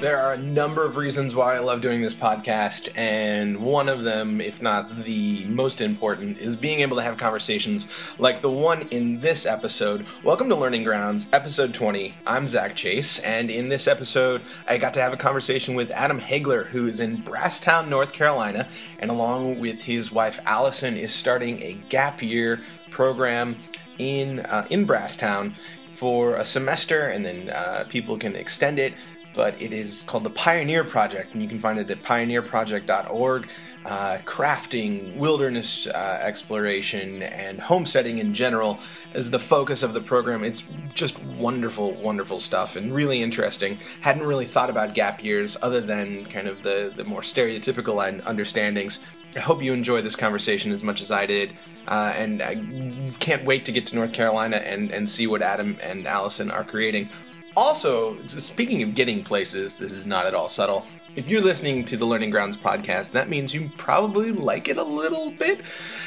There are a number of reasons why I love doing this podcast, and one of them, if not the most important, is being able to have conversations like the one in this episode. Welcome to Learning Grounds, episode 20. I'm Zach Chase, and in this episode, I got to have a conversation with Adam Haigler, who is in Brasstown, North Carolina, and along with his wife Allison, is starting a gap year program in uh, in Brasstown for a semester, and then uh, people can extend it but it is called the Pioneer Project, and you can find it at pioneerproject.org. Uh, crafting, wilderness uh, exploration, and homesteading in general is the focus of the program. It's just wonderful, wonderful stuff and really interesting. Hadn't really thought about gap years other than kind of the, the more stereotypical understandings. I hope you enjoy this conversation as much as I did, uh, and I can't wait to get to North Carolina and, and see what Adam and Allison are creating. Also, speaking of getting places, this is not at all subtle. If you're listening to the Learning Grounds podcast, that means you probably like it a little bit.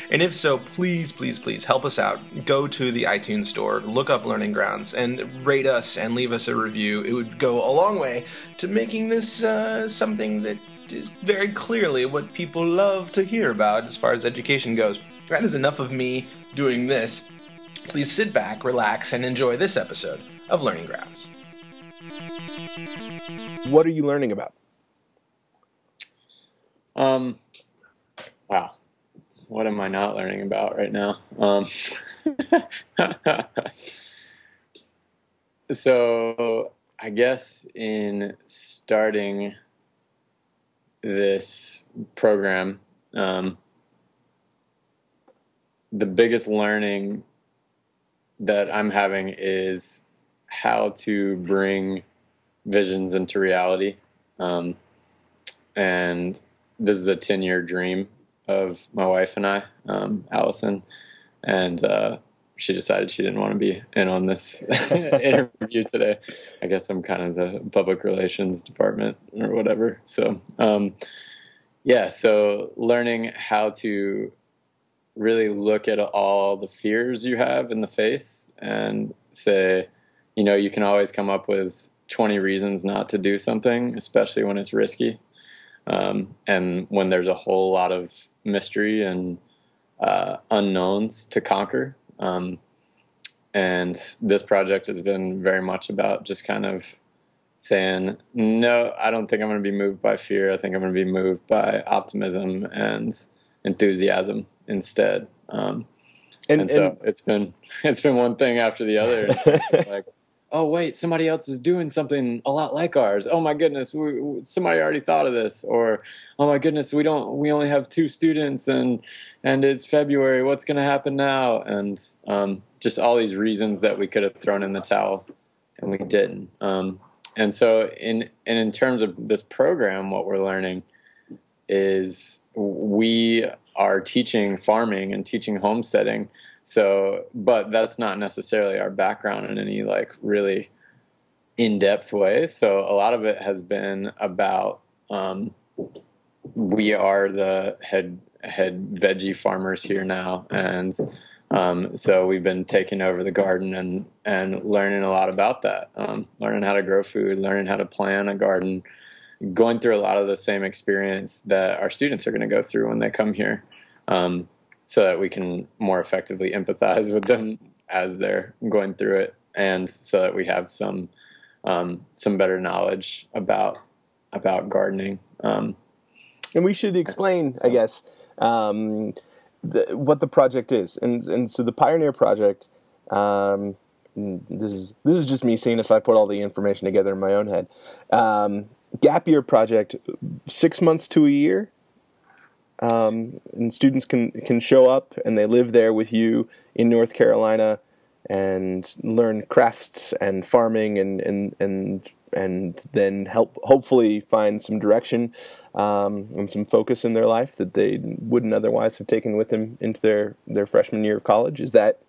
And if so, please, please, please help us out. Go to the iTunes store, look up Learning Grounds, and rate us and leave us a review. It would go a long way to making this uh, something that is very clearly what people love to hear about as far as education goes. That is enough of me doing this. Please sit back, relax, and enjoy this episode of Learning Grounds. What are you learning about? Um, wow. What am I not learning about right now? Um, so I guess in starting this program, um, the biggest learning that I'm having is how to bring visions into reality. Um, and this is a 10 year dream of my wife and I, um, Allison. And uh, she decided she didn't want to be in on this interview today. I guess I'm kind of the public relations department or whatever. So, um, yeah, so learning how to really look at all the fears you have in the face and say, you know, you can always come up with 20 reasons not to do something, especially when it's risky. Um, and when there's a whole lot of mystery and uh, unknowns to conquer. Um, and this project has been very much about just kind of saying, no, I don't think I'm going to be moved by fear. I think I'm going to be moved by optimism and enthusiasm instead. Um, and, and, so and, it's been it's been one thing after the other. like oh wait somebody else is doing something a lot like ours. Oh my goodness we, somebody already thought of this. Or oh my goodness we don't we only have two students and and it's february. What's going to happen now? And um, just all these reasons that we could have thrown in the towel and we didn't. Um, and so in and in terms of this program what we're learning is we are teaching farming and teaching homesteading. So, but that's not necessarily our background in any like really in depth way. So, a lot of it has been about um, we are the head head veggie farmers here now, and um, so we've been taking over the garden and and learning a lot about that, um, learning how to grow food, learning how to plan a garden, going through a lot of the same experience that our students are going to go through when they come here. Um, so that we can more effectively empathize with them as they're going through it, and so that we have some um, some better knowledge about about gardening. Um, and we should explain, so. I guess, um, the, what the project is. And and so the Pioneer Project. Um, this is this is just me seeing if I put all the information together in my own head. Um, gap year project, six months to a year um, and students can can show up and they live there with you in North Carolina and learn crafts and farming and and and and then help hopefully find some direction um, and some focus in their life that they wouldn't otherwise have taken with them into their their freshman year of college. Is that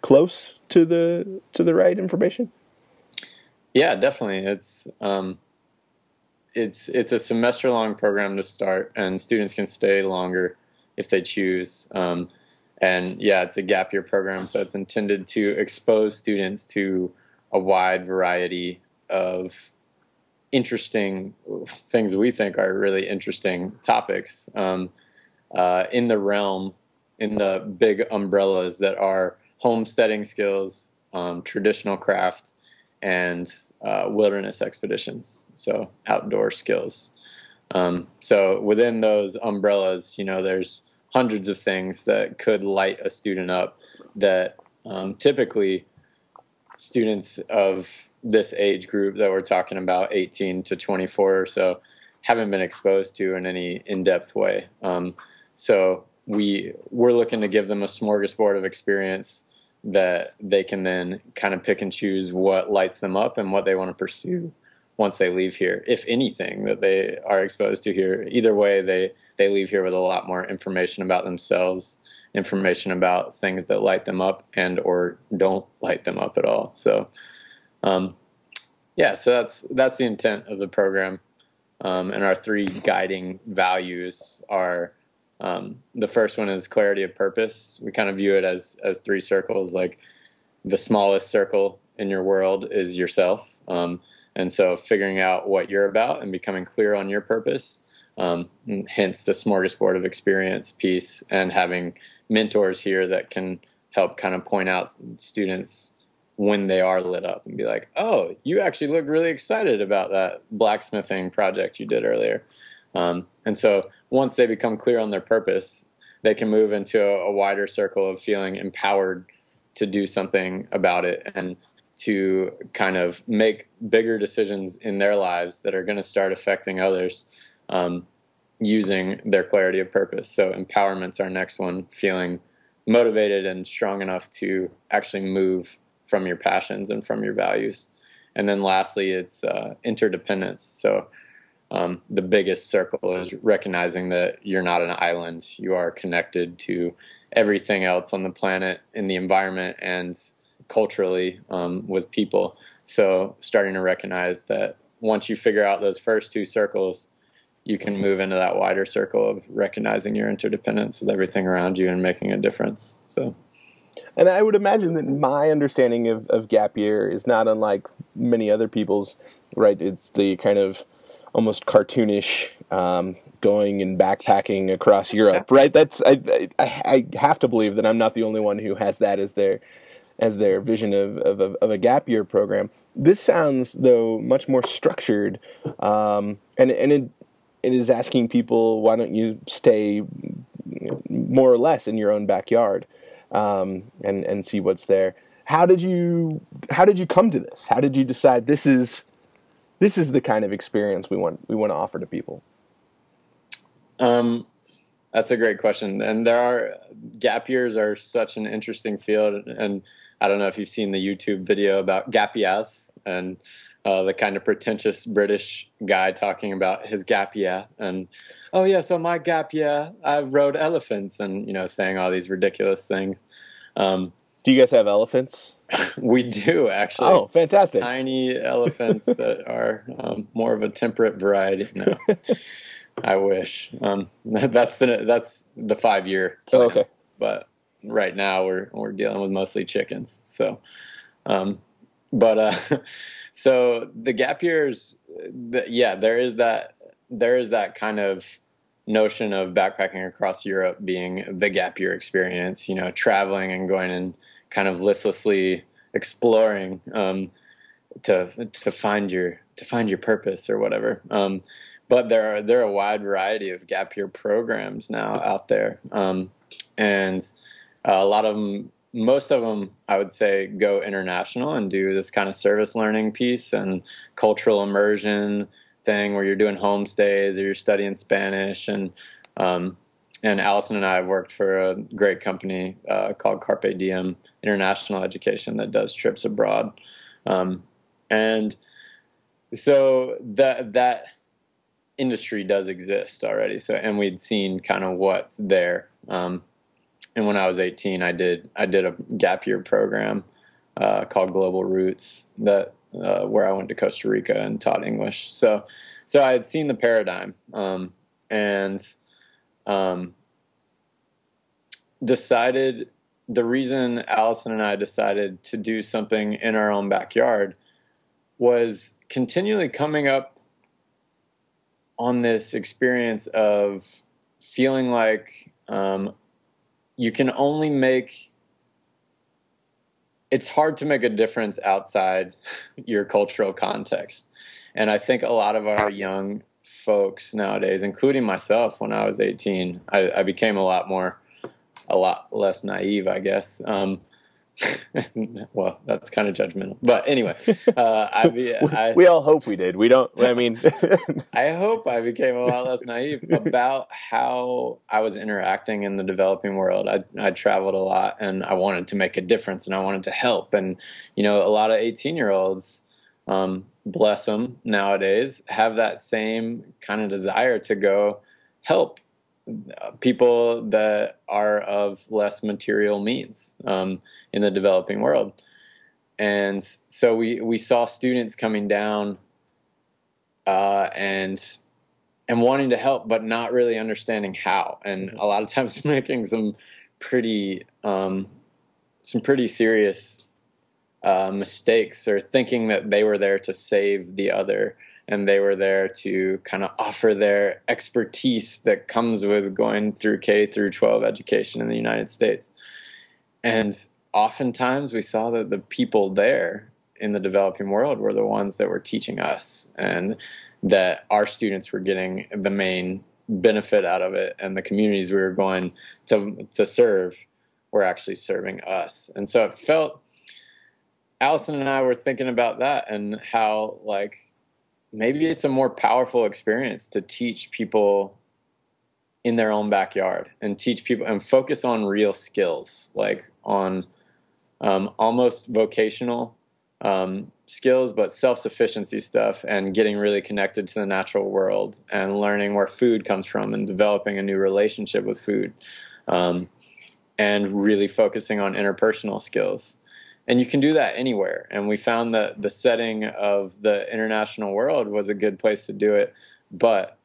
close to the to the right information? Yeah, definitely. It's um, it's it's a semester long program to start, and students can stay longer if they choose. Um, and yeah, it's a gap year program, so it's intended to expose students to a wide variety of interesting things we think are really interesting topics um, uh, in the realm, in the big umbrellas that are homesteading skills, um, traditional craft, and uh, wilderness expeditions. So outdoor skills. Um, so within those umbrellas, you know, there's hundreds of things that could light a student up that um, typically students of this age group that we're talking about, 18 to 24 or so, haven't been exposed to in any in-depth way. Um, so we we're looking to give them a smorgasbord of experience that they can then kind of pick and choose what lights them up and what they want to pursue once they leave here, if anything that they are exposed to here. Either way, they they leave here with a lot more information about themselves, information about things that light them up and or don't light them up at all. So, um, yeah, so that's that's the intent of the program, um, and our three guiding values are. Um, the first one is clarity of purpose. We kind of view it as as three circles. Like the smallest circle in your world is yourself. Um, and so figuring out what you're about and becoming clear on your purpose, um, hence the smorgasbord of experience piece, and having mentors here that can help kind of point out students when they are lit up and be like, oh, you actually look really excited about that blacksmithing project you did earlier. Um, and so once they become clear on their purpose, they can move into a, a wider circle of feeling empowered to do something about it and to kind of make bigger decisions in their lives that are going to start affecting others um, using their clarity of purpose. So, empowerment's our next one, feeling motivated and strong enough to actually move from your passions and from your values. And then lastly, it's uh, interdependence. So, um, the biggest circle is recognizing that you're not an island, you are connected to everything else on the planet, in the environment, and culturally um, with people. So starting to recognize that once you figure out those first two circles, you can move into that wider circle of recognizing your interdependence with everything around you and making a difference. So. And I would imagine that my understanding of, of gap year is not unlike many other people's, right? It's the kind of almost cartoonish um, going and backpacking across Europe, right? That's I, I, I have to believe that I'm not the only one who has that as their as their vision of, of, of, a gap year program. This sounds, though, much more structured, um, and and it it is asking people, why don't you stay more or less in your own backyard, um, and and see what's there. How did you how did you come to this? How did you decide this is this is the kind of experience we want we want to offer to people? Um, that's a great question, and there are gap years are such an interesting field, and I don't know if you've seen the YouTube video about gap years and uh, the kind of pretentious British guy talking about his gap year and oh yeah, so my gap year I rode elephants and you know saying all these ridiculous things. Um, do you guys have elephants? we do actually. Oh, fantastic! Tiny elephants that are um, more of a temperate variety. No, I wish. Um, that's the that's the five year plan. Oh, okay, but right now we're we're dealing with mostly chickens. So, um, but uh, so the gap years, the, yeah, there is that there is that kind of notion of backpacking across Europe being the gap year experience. You know, traveling and going and kind of listlessly exploring um, to to find your to find your purpose or whatever. Um, but there are there are a wide variety of gap year programs now out there, um, and uh, a lot of them, most of them, I would say, go international and do this kind of service learning piece and cultural immersion thing where you're doing homestays or you're studying Spanish and um, and Allison and I have worked for a great company uh, called Carpe Diem International Education that does trips abroad, um, and so that that industry does exist already. So and we'd seen kind of what's there. Um, and when I was 18, I did I did a gap year program uh, called Global Routes that uh, where I went to Costa Rica and taught English. So so I had seen the paradigm um, and um, decided the reason Allison and I decided to do something in our own backyard was continually coming up on this experience of feeling like um, you can only make it's hard to make a difference outside your cultural context. And I think a lot of our young folks nowadays, including myself when I was 18, I, I became a lot more, a lot less naive, I guess. Um, well, that's kind of judgmental, but anyway, uh, I, I, we all hope we did. We don't. I mean, I hope I became a lot less naive about how I was interacting in the developing world. I, I traveled a lot, and I wanted to make a difference, and I wanted to help. And you know, a lot of eighteen-year-olds, um, bless them, nowadays have that same kind of desire to go help people that are of less material means um, in the developing world. And so we, we saw students coming down uh, and and wanting to help, but not really understanding how, and a lot of times making some pretty um, some pretty serious uh, mistakes or thinking that they were there to save the other and they were there to kind of offer their expertise that comes with going through K through 12 education in the United States. And oftentimes we saw that the people there in the developing world were the ones that were teaching us and that our students were getting the main benefit out of it and the communities we were going to to serve were actually serving us. And so it felt Allison and I were thinking about that and how like maybe it's a more powerful experience to teach people in their own backyard and teach people and focus on real skills, like on um, almost vocational um, skills, but self sufficiency stuff and getting really connected to the natural world and learning where food comes from and developing a new relationship with food um, and really focusing on interpersonal skills and you can do that anywhere. And we found that the setting of the international world was a good place to do it, but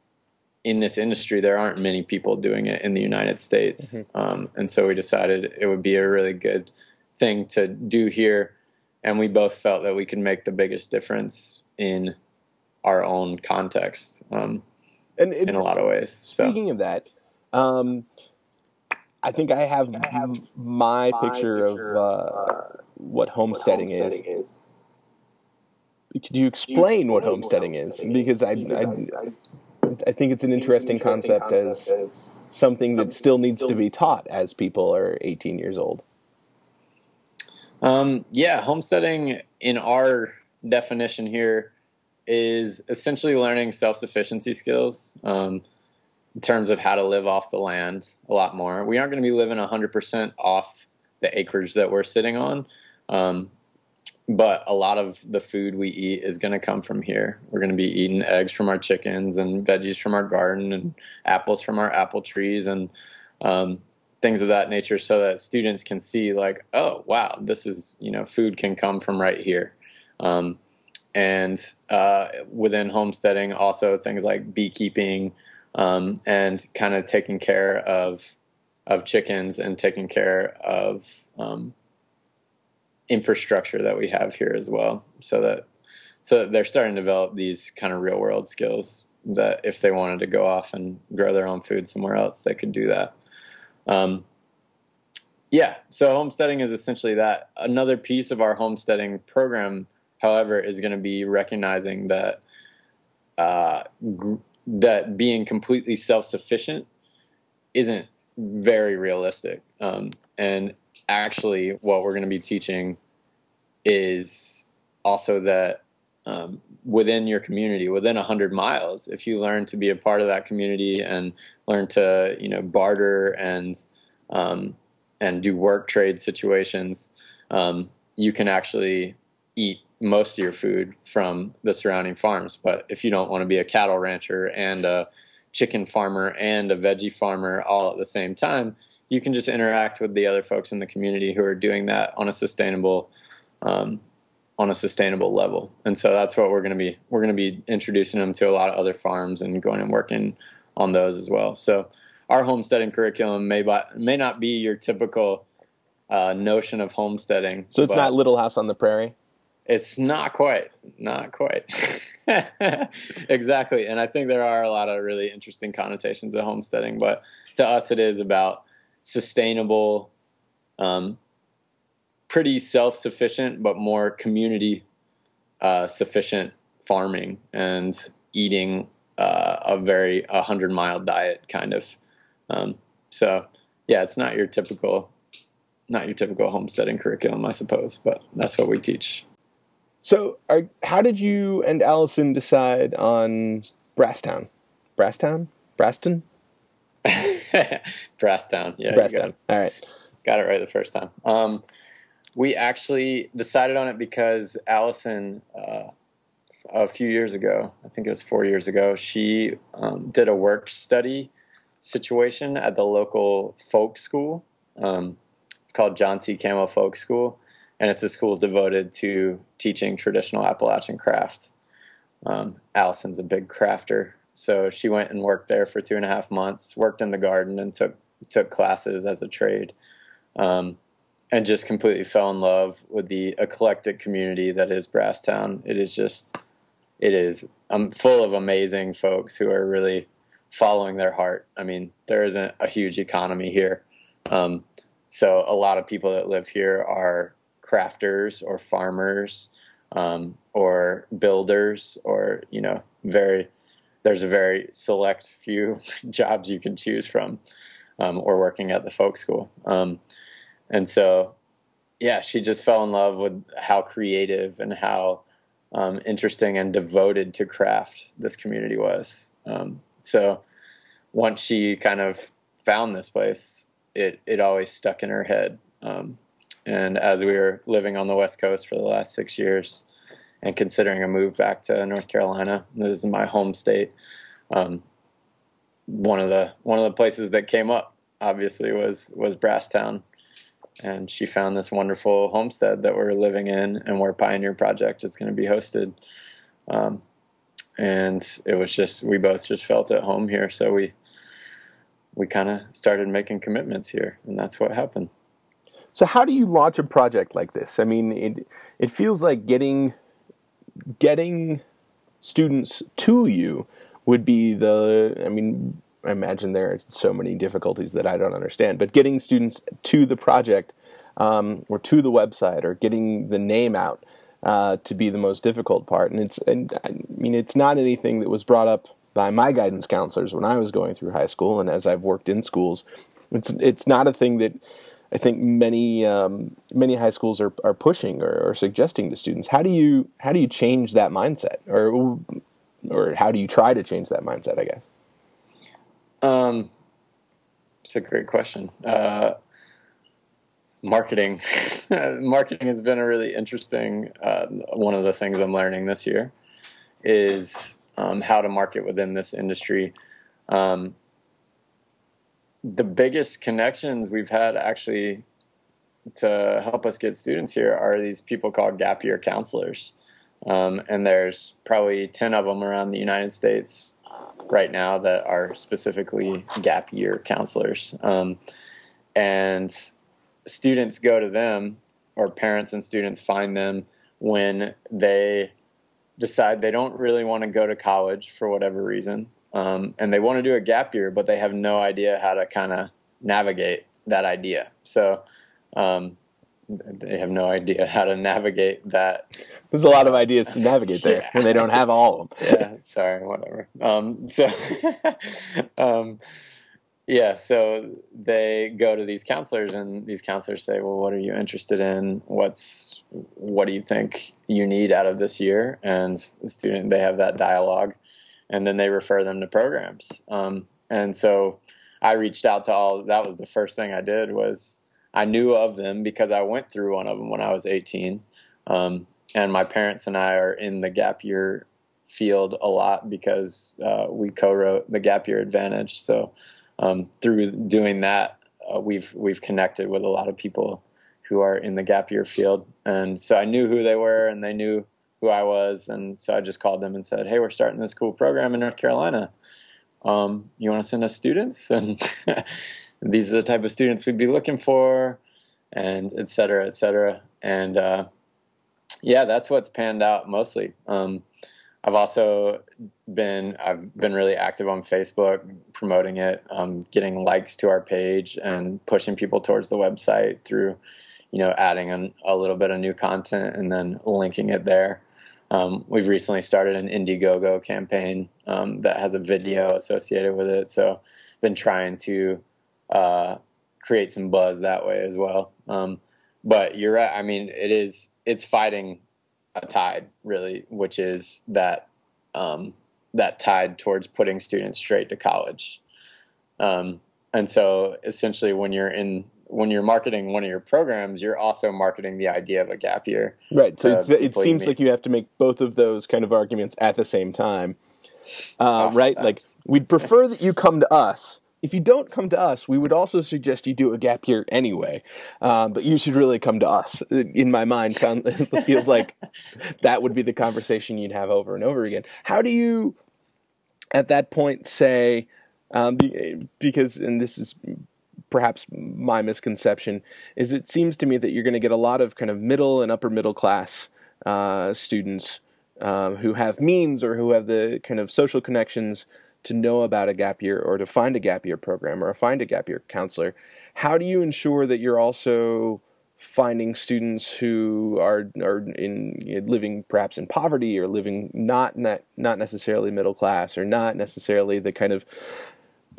in this industry, there aren't many people doing it in the United States, mm-hmm. um, and so we decided it would be a really good thing to do here. And we both felt that we could make the biggest difference in our own context, um, and it, in a lot of ways. So. Speaking of that, um, I think I have, I have my, my picture, picture, of. Uh, uh what homesteading, what homesteading is. is. Could you explain, you what, homesteading homesteading is? Because I, I, I, think it's an interesting, interesting concept, concept, as, as something, that still needs still to be taught as people are 18 years old. Um, yeah, homesteading in our definition here is essentially learning self sufficiency skills um, in terms of how to live off the land a lot more. We aren't going to be living 100% off the acreage that we're sitting on, um, but a lot of the food we eat is going to come from here. We're going to be eating eggs from our chickens and veggies from our garden and apples from our apple trees and um, things of that nature so that students can see like, oh, wow, this is, you know, food can come from right here. Um, and uh, within homesteading, also things like beekeeping um, and kind of taking care of of chickens and taking care of um, infrastructure that we have here as well, so that so they're starting to develop these kind of real world skills that if they wanted to go off and grow their own food somewhere else, they could do that. Um, yeah, so homesteading is essentially that. Another piece of our homesteading program, however, is going to be recognizing that uh, gr- that being completely self sufficient isn't very realistic. Um, and actually what we're going to be teaching is also that um, within your community, within a hundred miles, if you learn to be a part of that community and learn to you know barter and um, and do work trade situations, um, you can actually eat most of your food from the surrounding farms. But if you don't want to be a cattle rancher and a chicken farmer and a veggie farmer all at the same time, you can just interact with the other folks in the community who are doing that on a sustainable um, on a sustainable level. And so that's what we're going to be we're going to be introducing them to a lot of other farms and going and working on those as well. So our homesteading curriculum may may not be your typical uh, notion of homesteading. So it's not Little House on the Prairie. It's not quite, not quite. exactly. And I think there are a lot of really interesting connotations of homesteading, but to us, it is about sustainable, um, pretty self sufficient, but more community uh, sufficient farming and eating uh, a very a hundred mile diet kind of. Um, so yeah, it's not your typical, not your typical homesteading curriculum, I suppose, but that's what we teach. So, are, how did you and Allison decide on Brasstown? Brasstown? Braston? Brasstown. Yeah. Brass Brasstown. All right. Got it right the first time. Um, we actually decided on it because Allison, uh, a few years ago, I think it was four years ago, she um, did a work study situation at the local folk school. Um, it's called John C. Campbell Folk School and it's a school devoted to teaching traditional Appalachian craft. Um, Allison's a big crafter, so she went and worked there for two and a half months. Worked in the garden and took took classes as a trade, um, and just completely fell in love with the eclectic community that is Brasstown. It is just, it is um, full of amazing folks who are really following their heart. I mean, there isn't a huge economy here. Um, so a lot of people that live here are crafters or farmers um, or builders or you know very there's a very select few jobs you can choose from um, or working at the folk school. Um, and so yeah she just fell in love with how creative and how um, interesting and devoted to craft this community was. Um, so once she kind of found this place it it always stuck in her head. Um, and as we were living on the West Coast for the last six years and considering a move back to North Carolina, this is my home state. Um, one of the one of the places that came up obviously was was Brasstown, and she found this wonderful homestead that we're living in and where Pioneer Project is going to be hosted. Um, and it was just we both just felt at home here, so we we kind of started making commitments here, and that's what happened. So how do you launch a project like this? I mean, it it feels like getting getting students to you would be the I mean, I imagine there are so many difficulties that I don't understand, but getting students to the project um, or to the website or getting the name out uh, to be the most difficult part. And it's and I mean, it's not anything that was brought up by my guidance counselors when I was going through high school and as I've worked in schools. It's it's not a thing that I think many um, many high schools are, are pushing or, or, suggesting to students. How do you how do you change that mindset, or or how do you try to change that mindset? I guess. Um, it's a great question. Uh, marketing, marketing has been a really interesting. Uh, one of the things I'm learning this year is um, how to market within this industry. Um, the biggest connections we've had actually to help us get students here are these people called gap year counselors. Um, and there's probably 10 of them around the United States right now that are specifically gap year counselors. Um, and students go to them, or parents and students find them when they decide they don't really want to go to college for whatever reason um, and they want to do a gap year, but they have no idea how to kind of navigate that idea. So um, they have no idea how to navigate that. There's a lot of ideas to navigate there, yeah. and they don't have all of them. yeah, sorry, whatever. Um, so, um, yeah, so they go to these counselors, and these counselors say, "Well, what are you interested in? What's what do you think you need out of this year?" And the student, they have that dialogue and then they refer them to programs. Um, and so I reached out to all. That was the first thing I did was I knew of them because I went through one of them when I was 18. Um, and my parents and I are in the gap year field a lot because uh, we co-wrote the Gap Year Advantage. So um, through doing that, uh, we've we've connected with a lot of people who are in the gap year field, and so I knew who they were, and they knew who I was, and so I just called them and said, "Hey, we're starting this cool program in North Carolina. Um, you want to send us students? And these are the type of students we'd be looking for, and et cetera, et cetera." And uh, Yeah, that's what's panned out mostly. Um, I've also been I've been really active on Facebook, promoting it, um, getting likes to our page, and pushing people towards the website through, you know, adding an, a little bit of new content and then linking it there. Um, we've recently started an Indiegogo campaign um, that has a video associated with it, so been trying to uh, create some buzz that way as well. Um, but you're right. I mean, it is it's fighting a tide really, which is that um, that tide towards putting students straight to college. Um, and so essentially, when you're in when you're marketing one of your programs, you're also marketing the idea of a gap year. Right. So it seems like you have to make both of those kind of arguments at the same time. Uh, right? Like we'd prefer that you come to us if you don't come to us, we would also suggest you do a gap year anyway. Um, but you should really come to us. In my mind, it feels like that would be the conversation you'd have over and over again. How do you, at that point, say, um, because, and this is perhaps my misconception, is it seems to me that you're going to get a lot of kind of middle and upper middle class uh, students um, who have means or who have the kind of social connections to know about a gap year or to find a gap year program or find a gap year counselor, how do you ensure that you're also finding students who are are in you know, living perhaps in poverty or living not not not necessarily middle class or not necessarily the kind of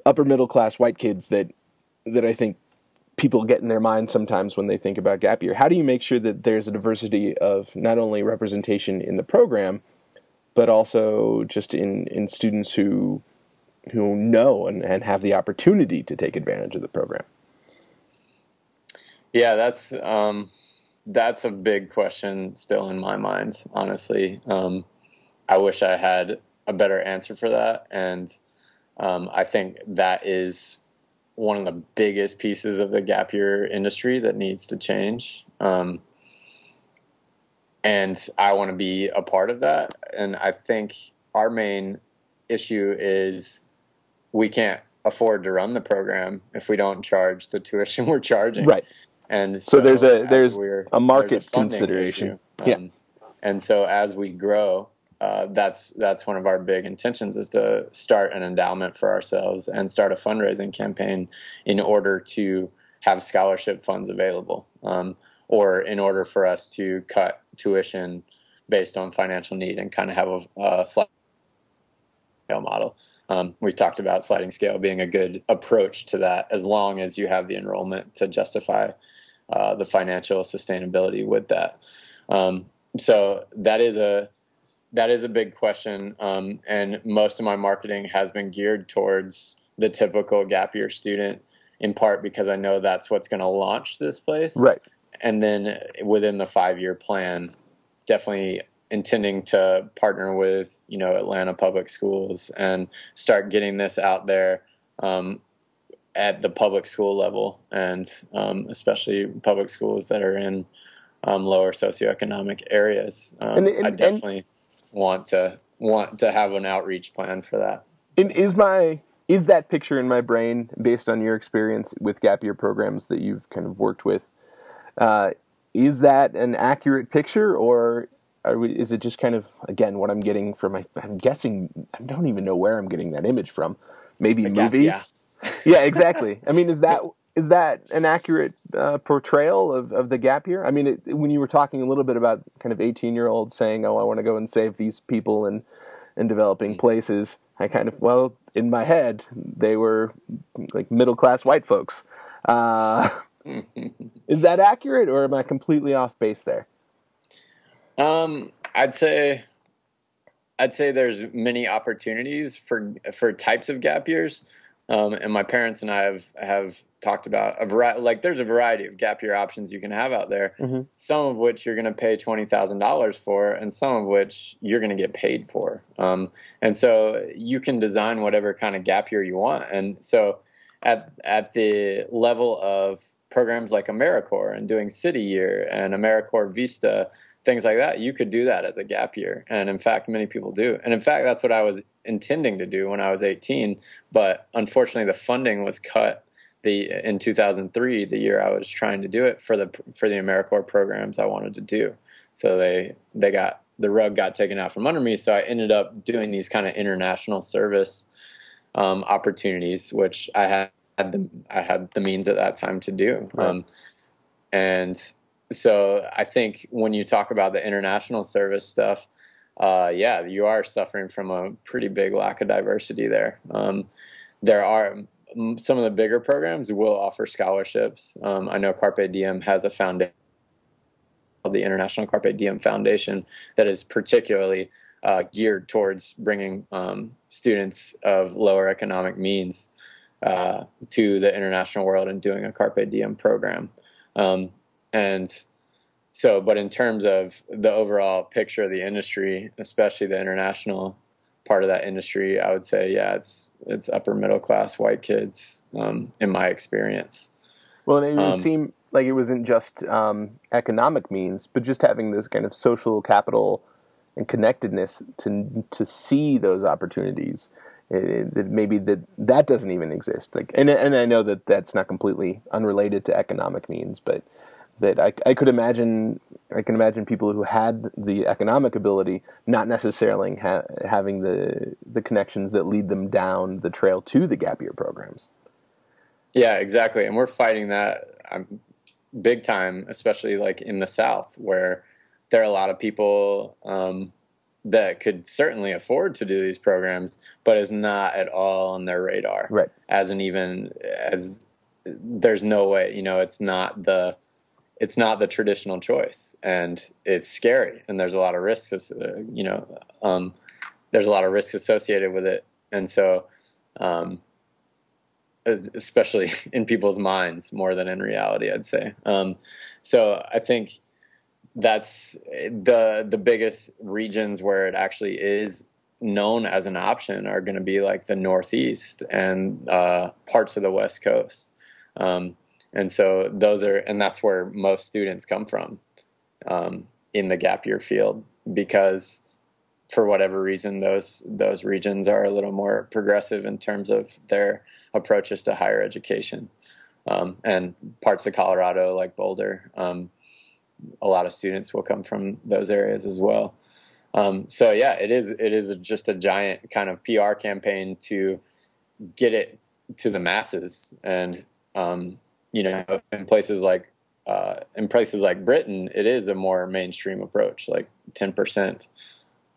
upper middle class white kids that that I think people get in their mind sometimes when they think about gap year. How do you make sure that there's a diversity of not only representation in the program, but also just in in students who who know and, and have the opportunity to take advantage of the program? Yeah, that's um, that's a big question still in my mind. Honestly, um, I wish I had a better answer for that, and um, I think that is one of the biggest pieces of the gap year industry that needs to change. Um, and I want to be a part of that. And I think our main issue is we can't afford to run the program if we don't charge the tuition we're charging. Right. And so, so there's a there's a market there's a consideration. Um, yeah. And so as we grow, uh, that's that's one of our big intentions is to start an endowment for ourselves and start a fundraising campaign in order to have scholarship funds available, um, or in order for us to cut tuition based on financial need and kind of have a, a sliding model. Um, we talked about sliding scale being a good approach to that, as long as you have the enrollment to justify uh, the financial sustainability with that. Um, so that is a that is a big question, um, and most of my marketing has been geared towards the typical gap year student, in part because I know that's what's going to launch this place, right? And then within the five year plan, definitely intending to partner with you know Atlanta Public Schools and start getting this out there um, at the public school level, and um, especially public schools that are in um, lower socioeconomic areas. Um, and, and, I definitely and, want to want to have an outreach plan for that. And is my is that picture in my brain based on your experience with gap year programs that you've kind of worked with? Uh, is that an accurate picture, or we, is it just kind of again what I'm getting from? My, I'm guessing I don't even know where I'm getting that image from. Maybe the movies. Gap, yeah. yeah, exactly. I mean, is that is that an accurate uh, portrayal of, of the gap year? I mean, it, when you were talking a little bit about kind of 18 year olds saying, "Oh, I want to go and save these people in in developing mm. places," I kind of well, in my head, they were like middle class white folks. Uh, is that accurate, or am I completely off base there? Um, I'd say, I'd say there's many opportunities for for types of gap years. Um, and my parents and I have have talked about a variety. Like, there's a variety of gap year options you can have out there. Mm-hmm. Some of which you're going to pay twenty thousand dollars for, and some of which you're going to get paid for. Um, and so you can design whatever kind of gap year you want. And so at at the level of programs like AmeriCorps and doing City Year and AmeriCorps Vista things like that, you could do that as a gap year. And in fact, many people do. And in fact, that's what I was intending to do when I was 18. But unfortunately, the funding was cut the in 2003, the year I was trying to do it for the for the AmeriCorps programs I wanted to do. So they they got the rug got taken out from under me. So I ended up doing these kind of international service um, opportunities, which I had the I had the means at that time to do. Right. Um, and so I think when you talk about the international service stuff, uh, yeah, you are suffering from a pretty big lack of diversity there. Um, there are some of the bigger programs will offer scholarships. Um, I know Carpe Diem has a foundation called the International Carpe Diem Foundation that is particularly uh, geared towards bringing um, students of lower economic means uh, to the international world and doing a Carpe Diem program. Um, and so, but in terms of the overall picture of the industry, especially the international part of that industry, I would say, yeah, it's it's upper middle class white kids, um, in my experience. Well, and it would um, seem like it wasn't just um, economic means, but just having this kind of social capital and connectedness to to see those opportunities. That maybe that that doesn't even exist. Like, and and I know that that's not completely unrelated to economic means, but that I, I could imagine I can imagine people who had the economic ability not necessarily ha- having the the connections that lead them down the trail to the gap year programs. Yeah, exactly, and we're fighting that. I'm big time, especially like in the South, where there are a lot of people um, that could certainly afford to do these programs, but is not at all on their radar. Right. As an even as there's no way, you know, it's not the it's not the traditional choice, and it's scary, and there's a lot of risks. You know, um, there's a lot of risks associated with it, and so. Um, especially in people's minds more than in reality, I'd say. Um, so I think that's the the biggest regions where it actually is known as an option are going to be like the Northeast and uh, parts of the West Coast. Um, and so those are, and that's where most students come from um, in the gap year field because for whatever reason, those those regions are a little more progressive in terms of their approaches to higher education. Um, and parts of Colorado, like Boulder, um, a lot of students will come from those areas as well. Um, so yeah, it is it is just a giant kind of PR campaign to get it to the masses, and um, you know, in places like uh, in places like Britain, it is a more mainstream approach. Like ten percent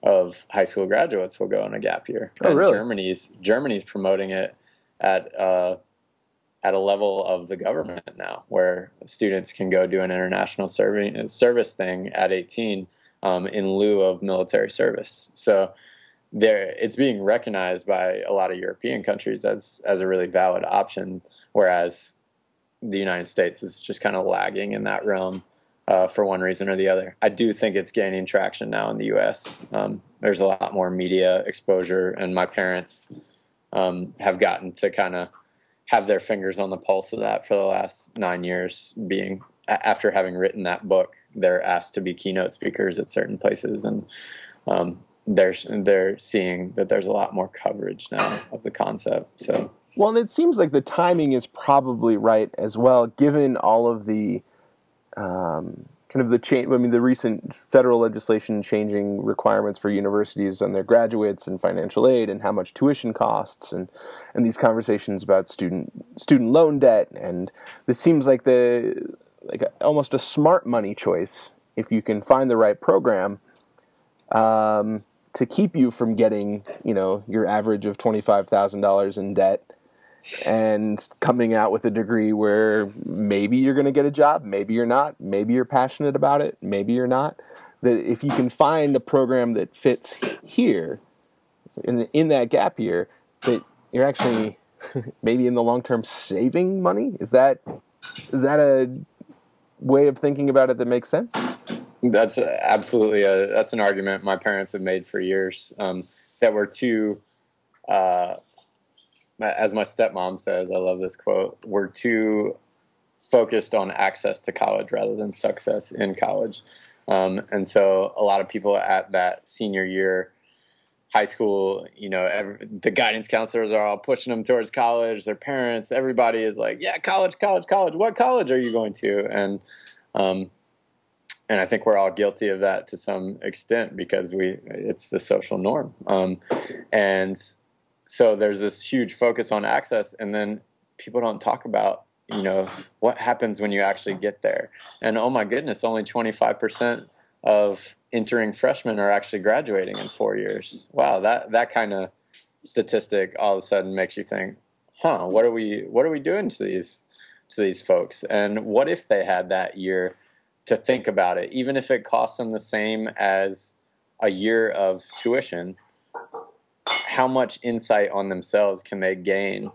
of high school graduates will go on a gap year. Oh, and really? Germany's Germany's promoting it at uh, at a level of the government now, where students can go do an international serving, service thing at 18 um, in lieu of military service. So there, it's being recognized by a lot of European countries as as a really valid option, whereas the United States is just kind of lagging in that realm. Uh, for one reason or the other. I do think it's gaining traction now in the U.S. Um, there's a lot more media exposure, and my parents um, have gotten to kind of have their fingers on the pulse of that for the last nine years. Being after having written that book, they're asked to be keynote speakers at certain places, and um, they're they're seeing that there's a lot more coverage now of the concept. So. Well, and it seems like the timing is probably right as well, given all of the um, kind of the change. I mean, the recent federal legislation changing requirements for universities and their graduates and financial aid and how much tuition costs, and and these conversations about student student loan debt. And this seems like the like a, almost a smart money choice if you can find the right program. Um, to keep you from getting, you know, your average of twenty five thousand dollars in debt and coming out with a degree where maybe you're going to get a job, maybe you're not, maybe you're passionate about it, maybe you're not. That if you can find a program that fits here in in that gap year, that you're actually maybe in the long term saving money. Is that is that a way of thinking about it that makes sense? That's absolutely a that's an argument my parents have made for years um, that we're too. Uh, as my stepmom says, I love this quote, we're too focused on access to college rather than success in college. Um, and so a lot of people at that senior year high school, you know, every, the guidance counselors are all pushing them towards college. Their parents, everybody is like, yeah, college, college, college. What college are you going to? And um, and I think we're all guilty of that to some extent because we it's the social norm. Um, and so there's this huge focus on access, and then people don't talk about you know what happens when you actually get there. And oh my goodness, only 25 percent of entering freshmen are actually graduating in four years. Wow, that that kind of statistic all of a sudden makes you think, huh, what are we what are we doing to these to these folks? And what if they had that year to think about it, even if it costs them the same as a year of tuition? How much insight on themselves can they gain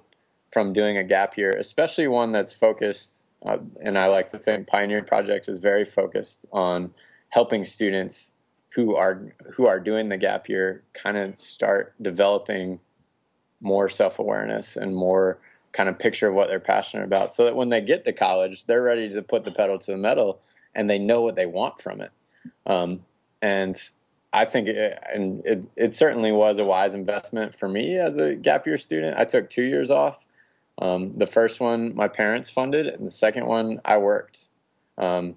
from doing a gap year, especially one that's focused? Uh, and I like to think Pioneer Project is very focused on helping students who are who are doing the gap year kind of start developing more self-awareness and more kind of picture of what they're passionate about so that when they get to college they're ready to put the pedal to the metal and they know what they want from it um, and i think it, and it, it, certainly was a wise investment for me as a gap year student i took two years off um, the first one my parents funded and the second one i worked um,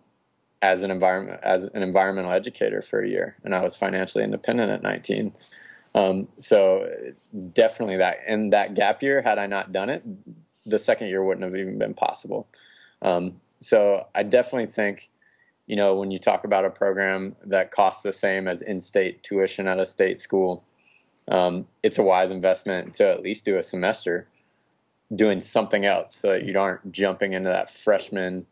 as an environment as an environmental educator for a year, and I was financially independent at 19. Um, so definitely that in that gap year, had I not done it, the second year wouldn't have even been possible. Um, so I definitely think, you know, when you talk about a program that costs the same as in-state tuition at a state school, um, it's a wise investment to at least do a semester doing something else so that you aren't jumping into that freshman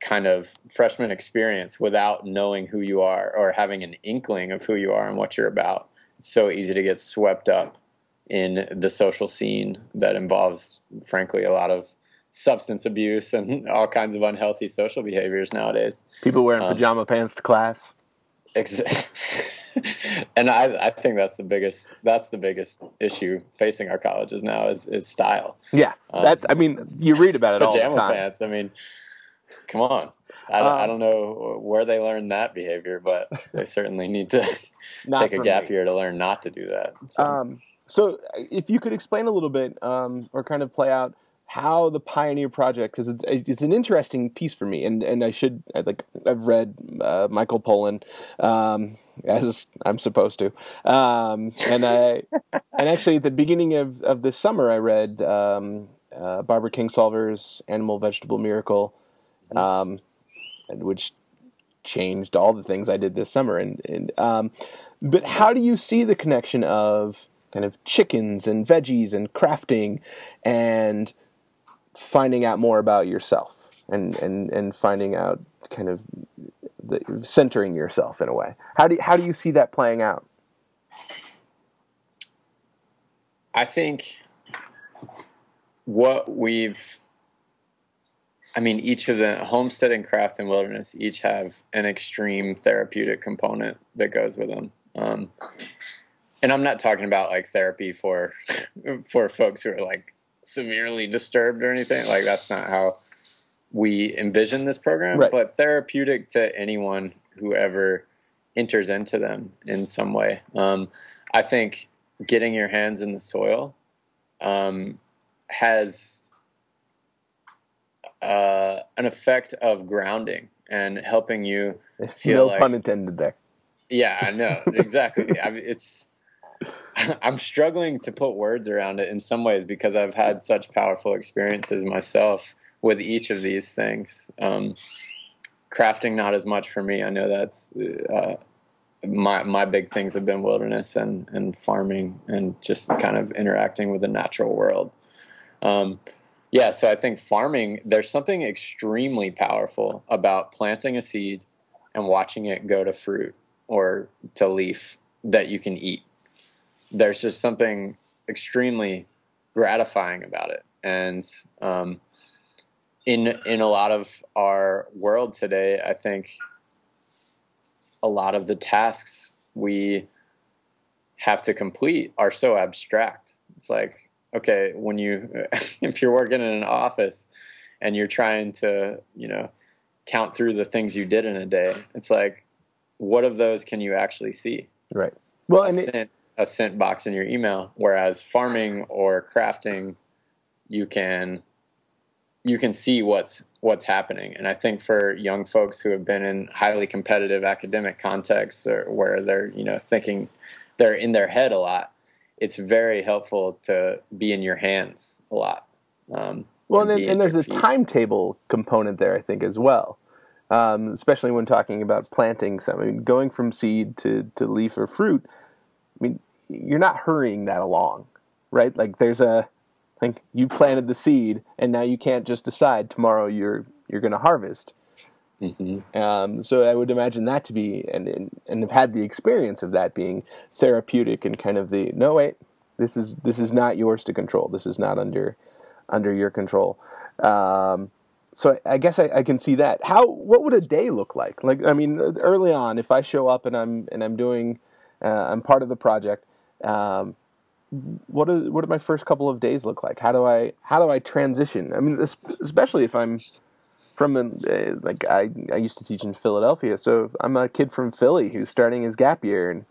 kind of freshman experience without knowing who you are or having an inkling of who you are and what you're about. It's so easy to get swept up in the social scene that involves, frankly, a lot of substance abuse and all kinds of unhealthy social behaviors nowadays. People wearing um, pajama pants to class. And I, I think that's the biggest that's the biggest issue facing our colleges now is, is style. Yeah, um, that I mean, you read about it all the time. Pajama pants. I mean, Come on. I, um, I don't know where they learned that behavior, but they certainly need to take a gap me. year to learn not to do that. So. Um, so, if you could explain a little bit um, or kind of play out how the Pioneer Project, because it's, it's an interesting piece for me, and, and I should I, like I've read uh, Michael Pollan um, as I'm supposed to, um, and I and actually at the beginning of, of this summer I read um, uh, Barbara Kingsolver's Animal Vegetable Miracle um, which changed all the things I did this summer. And, and um, but how do you see the connection of kind of chickens and veggies and crafting and finding out more about yourself and and and finding out kind of the, centering yourself in a way? How do you, how do you see that playing out? I think what we've I mean, each of the homestead and craft and wilderness each have an extreme therapeutic component that goes with them. Um, and I'm not talking about like therapy for for folks who are like severely disturbed or anything. Like that's not how we envision this program. Right. But therapeutic to anyone who ever enters into them in some way. Um, I think getting your hands in the soil um, has uh, an effect of grounding and helping you There's feel no like, pun intended there. Yeah, I know exactly. I mean, it's I'm struggling to put words around it in some ways because I've had such powerful experiences myself with each of these things. Um, crafting not as much for me. I know that's uh, my my big things have been wilderness and and farming and just kind of interacting with the natural world. Um, yeah, so I think farming, there's something extremely powerful about planting a seed and watching it go to fruit or to leaf that you can eat. There's just something extremely gratifying about it. And um, in in a lot of our world today, I think a lot of the tasks we have to complete are so abstract. It's like okay, when you if you're working in an office and you're trying to, you know, count through the things you did in a day, it's like, what of those can you actually see? Right. Well, a and it, a sent box in your email, whereas farming or crafting, you can you can see what's what's happening. And I think for young folks who have been in highly competitive academic contexts or where they're you know thinking they're in their head a lot, it's very helpful to be in your hands a lot. Um, well, and, and, and there's a timetable component there, I think, as well. Um, especially when talking about planting some. I mean, going from seed to, to leaf or fruit. I mean, you're not hurrying that along, right? Like there's a like you planted the seed, and now you can't just decide tomorrow you're you're going to harvest. Mm-hmm. Um, so I would imagine that to be, and, and and have had the experience of that being therapeutic and kind of the no wait, this is this is not yours to control. This is not under under your control. Um, so I guess I, I, can see that. How what would a day look like? Like I mean, early on, if I show up and I'm and I'm doing, uh, I'm part of the project. Um, what do what do my first couple of days look like? How do I how do I transition? I mean, especially if I'm from uh, like I I used to teach in Philadelphia, so I'm a kid from Philly who's starting his gap year, and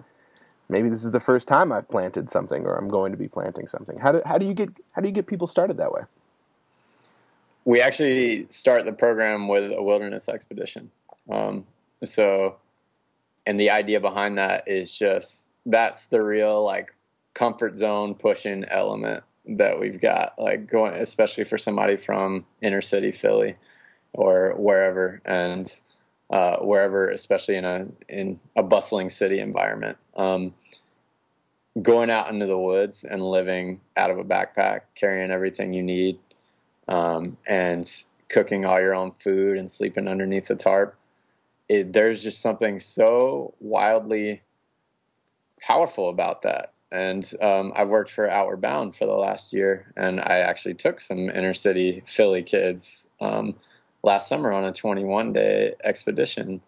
maybe this is the first time I've planted something, or I'm going to be planting something. How do how do you get how do you get people started that way? We actually start the program with a wilderness expedition. Um, so, and the idea behind that is just that's the real like comfort zone pushing element that we've got, like going, especially for somebody from inner city Philly or wherever, and uh, wherever, especially in a in a bustling city environment. Um, going out into the woods and living out of a backpack, carrying everything you need, um, and cooking all your own food and sleeping underneath a tarp. It, there's just something so wildly powerful about that and um, I've worked for Outward Bound for the last year, and I actually took some inner city Philly kids um, last summer on a 21 day expedition.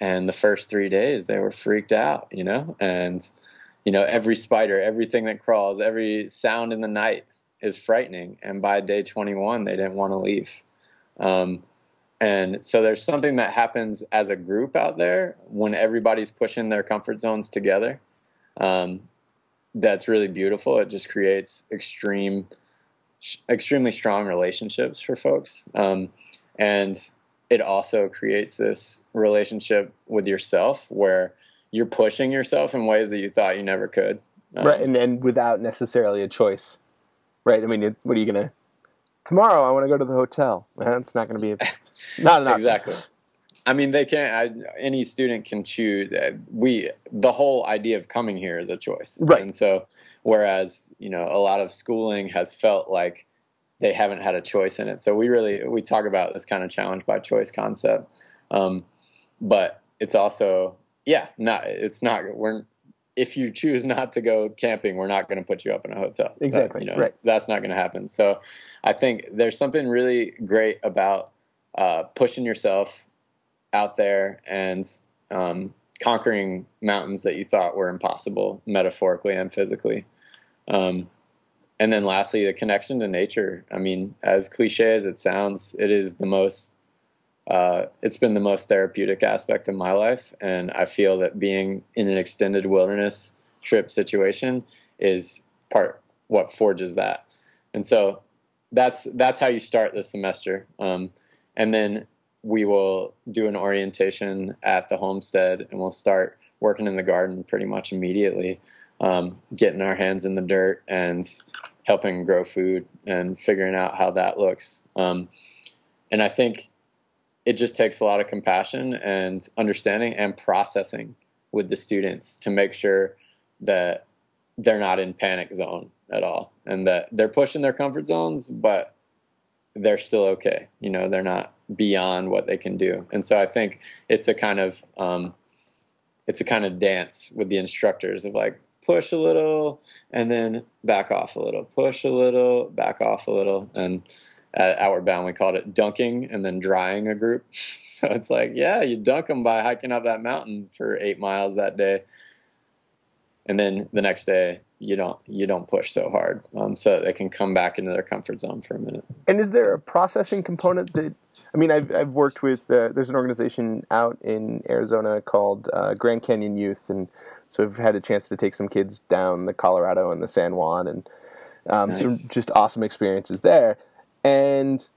And the first three days, they were freaked out, you know, and you know every spider, everything that crawls, every sound in the night is frightening. And by day 21, they didn't want to leave. Um, and so there's something that happens as a group out there when everybody's pushing their comfort zones together. Um, that's really beautiful. It just creates extreme, extremely strong relationships for folks, um, and it also creates this relationship with yourself where you're pushing yourself in ways that you thought you never could. Um, right, and, and without necessarily a choice. Right. I mean, it, what are you gonna? Tomorrow, I want to go to the hotel. It's not going to be a, not enough. exactly. I mean, they can. I, any student can choose. Uh, we the whole idea of coming here is a choice, right? And so, whereas you know, a lot of schooling has felt like they haven't had a choice in it. So we really we talk about this kind of challenge by choice concept, um, but it's also yeah, not it's not we're if you choose not to go camping, we're not going to put you up in a hotel. Exactly. That, you know, right. That's not going to happen. So I think there's something really great about uh, pushing yourself out there and um, conquering mountains that you thought were impossible, metaphorically and physically. Um, and then lastly, the connection to nature. I mean, as cliche as it sounds, it is the most, uh, it's been the most therapeutic aspect of my life. And I feel that being in an extended wilderness trip situation is part what forges that. And so that's, that's how you start this semester. Um, and then we will do an orientation at the homestead and we'll start working in the garden pretty much immediately, um, getting our hands in the dirt and helping grow food and figuring out how that looks. Um, and I think it just takes a lot of compassion and understanding and processing with the students to make sure that they're not in panic zone at all and that they're pushing their comfort zones, but they're still okay. You know, they're not beyond what they can do. And so I think it's a kind of um, it's a kind of dance with the instructors of like push a little and then back off a little, push a little, back off a little, and at Outward Bound we called it dunking and then drying a group. so it's like yeah, you dunk them by hiking up that mountain for eight miles that day, and then the next day you don't you don't push so hard um, so they can come back into their comfort zone for a minute and is there a processing component that i mean i've, I've worked with uh, there's an organization out in arizona called uh, grand canyon youth and so i've had a chance to take some kids down the colorado and the san juan and um, nice. some just awesome experiences there and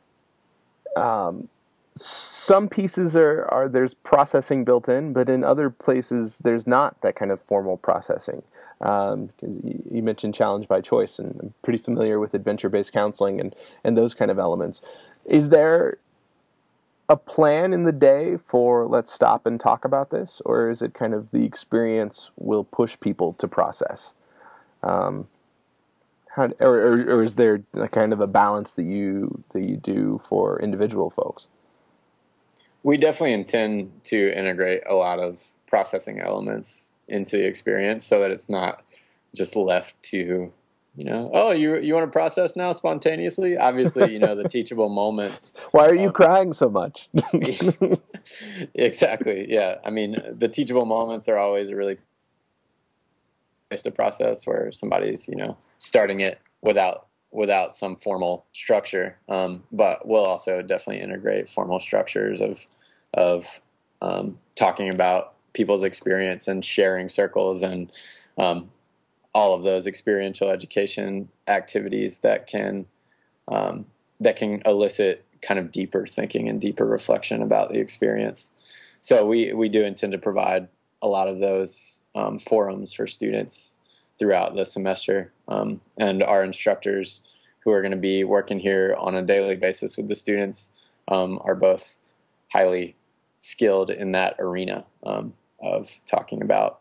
um, some pieces are, are there's processing built in, but in other places there's not that kind of formal processing. Um, you, you, mentioned challenge by choice, and I'm pretty familiar with adventure based counseling and and those kind of elements. Is there a plan in the day for let's stop and talk about this, or is it kind of the experience will push people to process? Um, how, or, or, or, is there a kind of a balance that you that you do for individual folks? We definitely intend to integrate a lot of processing elements into the experience so that it's not just left to you know oh you you want to process now spontaneously? Obviously you know the teachable moments why are you um, crying so much? Exactly yeah. I mean the teachable moments are always a really to process where somebody's you know starting it without without some formal structure um, but we'll also definitely integrate formal structures of of um, talking about people's experience and sharing circles and um, all of those experiential education activities that can um, that can elicit kind of deeper thinking and deeper reflection about the experience. So we we do intend to provide a lot of those um, forums for students throughout the semester, um, and our instructors who are going to be working here on a daily basis with the students um, are both highly skilled in that arena um, of talking about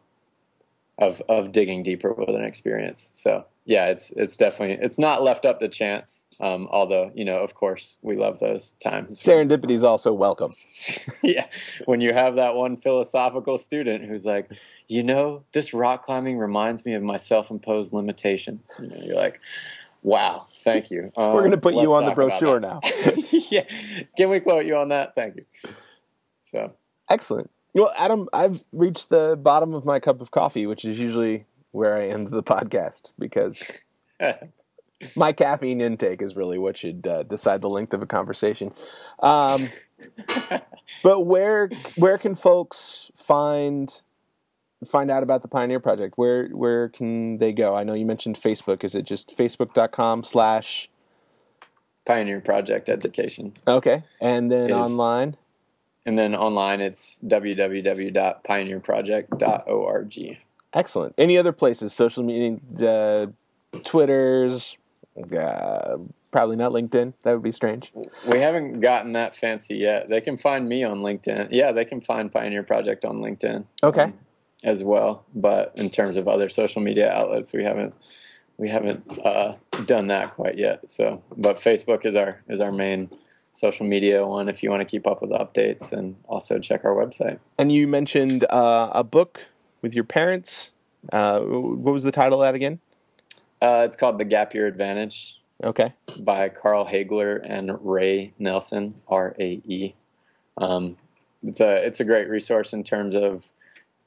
of of digging deeper with an experience. So yeah, it's it's definitely it's not left up to chance. Um, although you know, of course, we love those times. Serendipity is also welcome. yeah, when you have that one philosophical student who's like, you know, this rock climbing reminds me of my self-imposed limitations. You know, you're like, wow, thank you. Um, We're going to put you on the brochure now. yeah, can we quote you on that? Thank you. So excellent. Well, Adam, I've reached the bottom of my cup of coffee, which is usually where I end the podcast because my caffeine intake is really what should uh, decide the length of a conversation. Um, but where where can folks find find out about the Pioneer Project? Where where can they go? I know you mentioned Facebook. Is it just facebook.com slash Pioneer Project Education? Okay, and then is, online. And then online, it's www.pioneerproject.org. Excellent. Any other places? Social media, uh, Twitter's, uh, probably not LinkedIn. That would be strange. We haven't gotten that fancy yet. They can find me on LinkedIn. Yeah, they can find Pioneer Project on LinkedIn. Okay. Um, as well, but in terms of other social media outlets, we haven't we haven't uh, done that quite yet. So, but Facebook is our is our main social media one if you want to keep up with updates and also check our website. And you mentioned uh, a book with your parents. Uh, what was the title of that again? Uh, it's called The Gap Year Advantage. Okay. By Karl Haigler and Rae Nelson, R A E. Um, it's a it's a great resource in terms of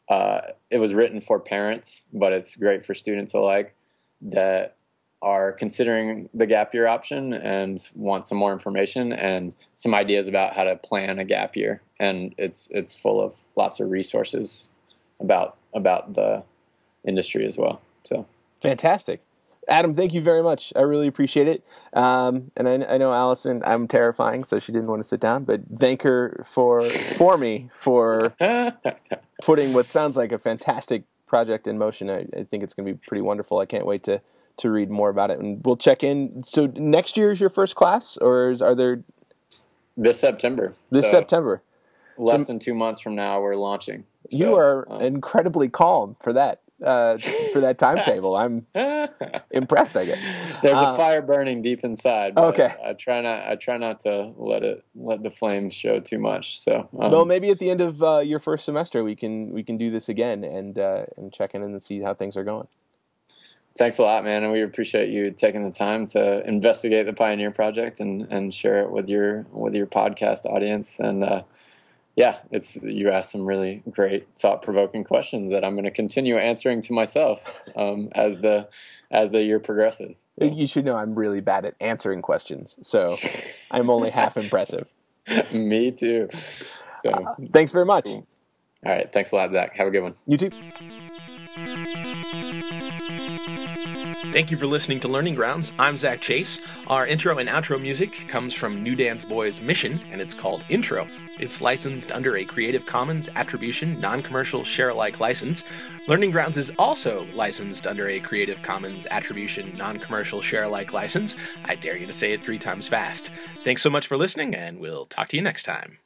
uh, it was written for parents, but it's great for students alike that are considering the gap year option and want some more information and some ideas about how to plan a gap year. And it's it's full of lots of resources about about the industry as well. So fantastic. Adam, thank you very much. I really appreciate it. Um, and I, I, know Allison, I'm terrifying, so she didn't want to sit down. But thank her for for me for putting what sounds like a fantastic project in motion. I, I think it's going to be pretty wonderful. I can't wait to to read more about it, and we'll check in. So next year is your first class, or is, are there this September? This so September, less so, than two months from now, we're launching. So, you are um, incredibly calm for that. Uh, for that timetable, I'm impressed. I guess there's uh, a fire burning deep inside. okay, I try not. I try not to let it let the flames show too much. So, um, well, maybe at the end of uh, your first semester, we can we can do this again and uh, and check in and see how things are going. Thanks a lot, man, and we appreciate you taking the time to investigate the Pioneer Project and, and share it with your with your podcast audience. And uh, yeah, it's you asked some really great, thought provoking questions that I'm going to continue answering to myself um, as the as the year progresses. So. You should know I'm really bad at answering questions, so I'm only half impressive. Me too. So uh, thanks very much. Cool. All right, thanks a lot, Zach. Have a good one. You too. Thank you for listening to Learning Grounds. I'm Zach Chase. Our intro and outro music comes from New Dance Boys Mission, and it's called Intro. It's licensed under a Creative Commons Attribution Non Commercial Share Alike license. Learning Grounds is also licensed under a Creative Commons Attribution Non Commercial Share Alike license. I dare you to say it three times fast. Thanks so much for listening, and we'll talk to you next time.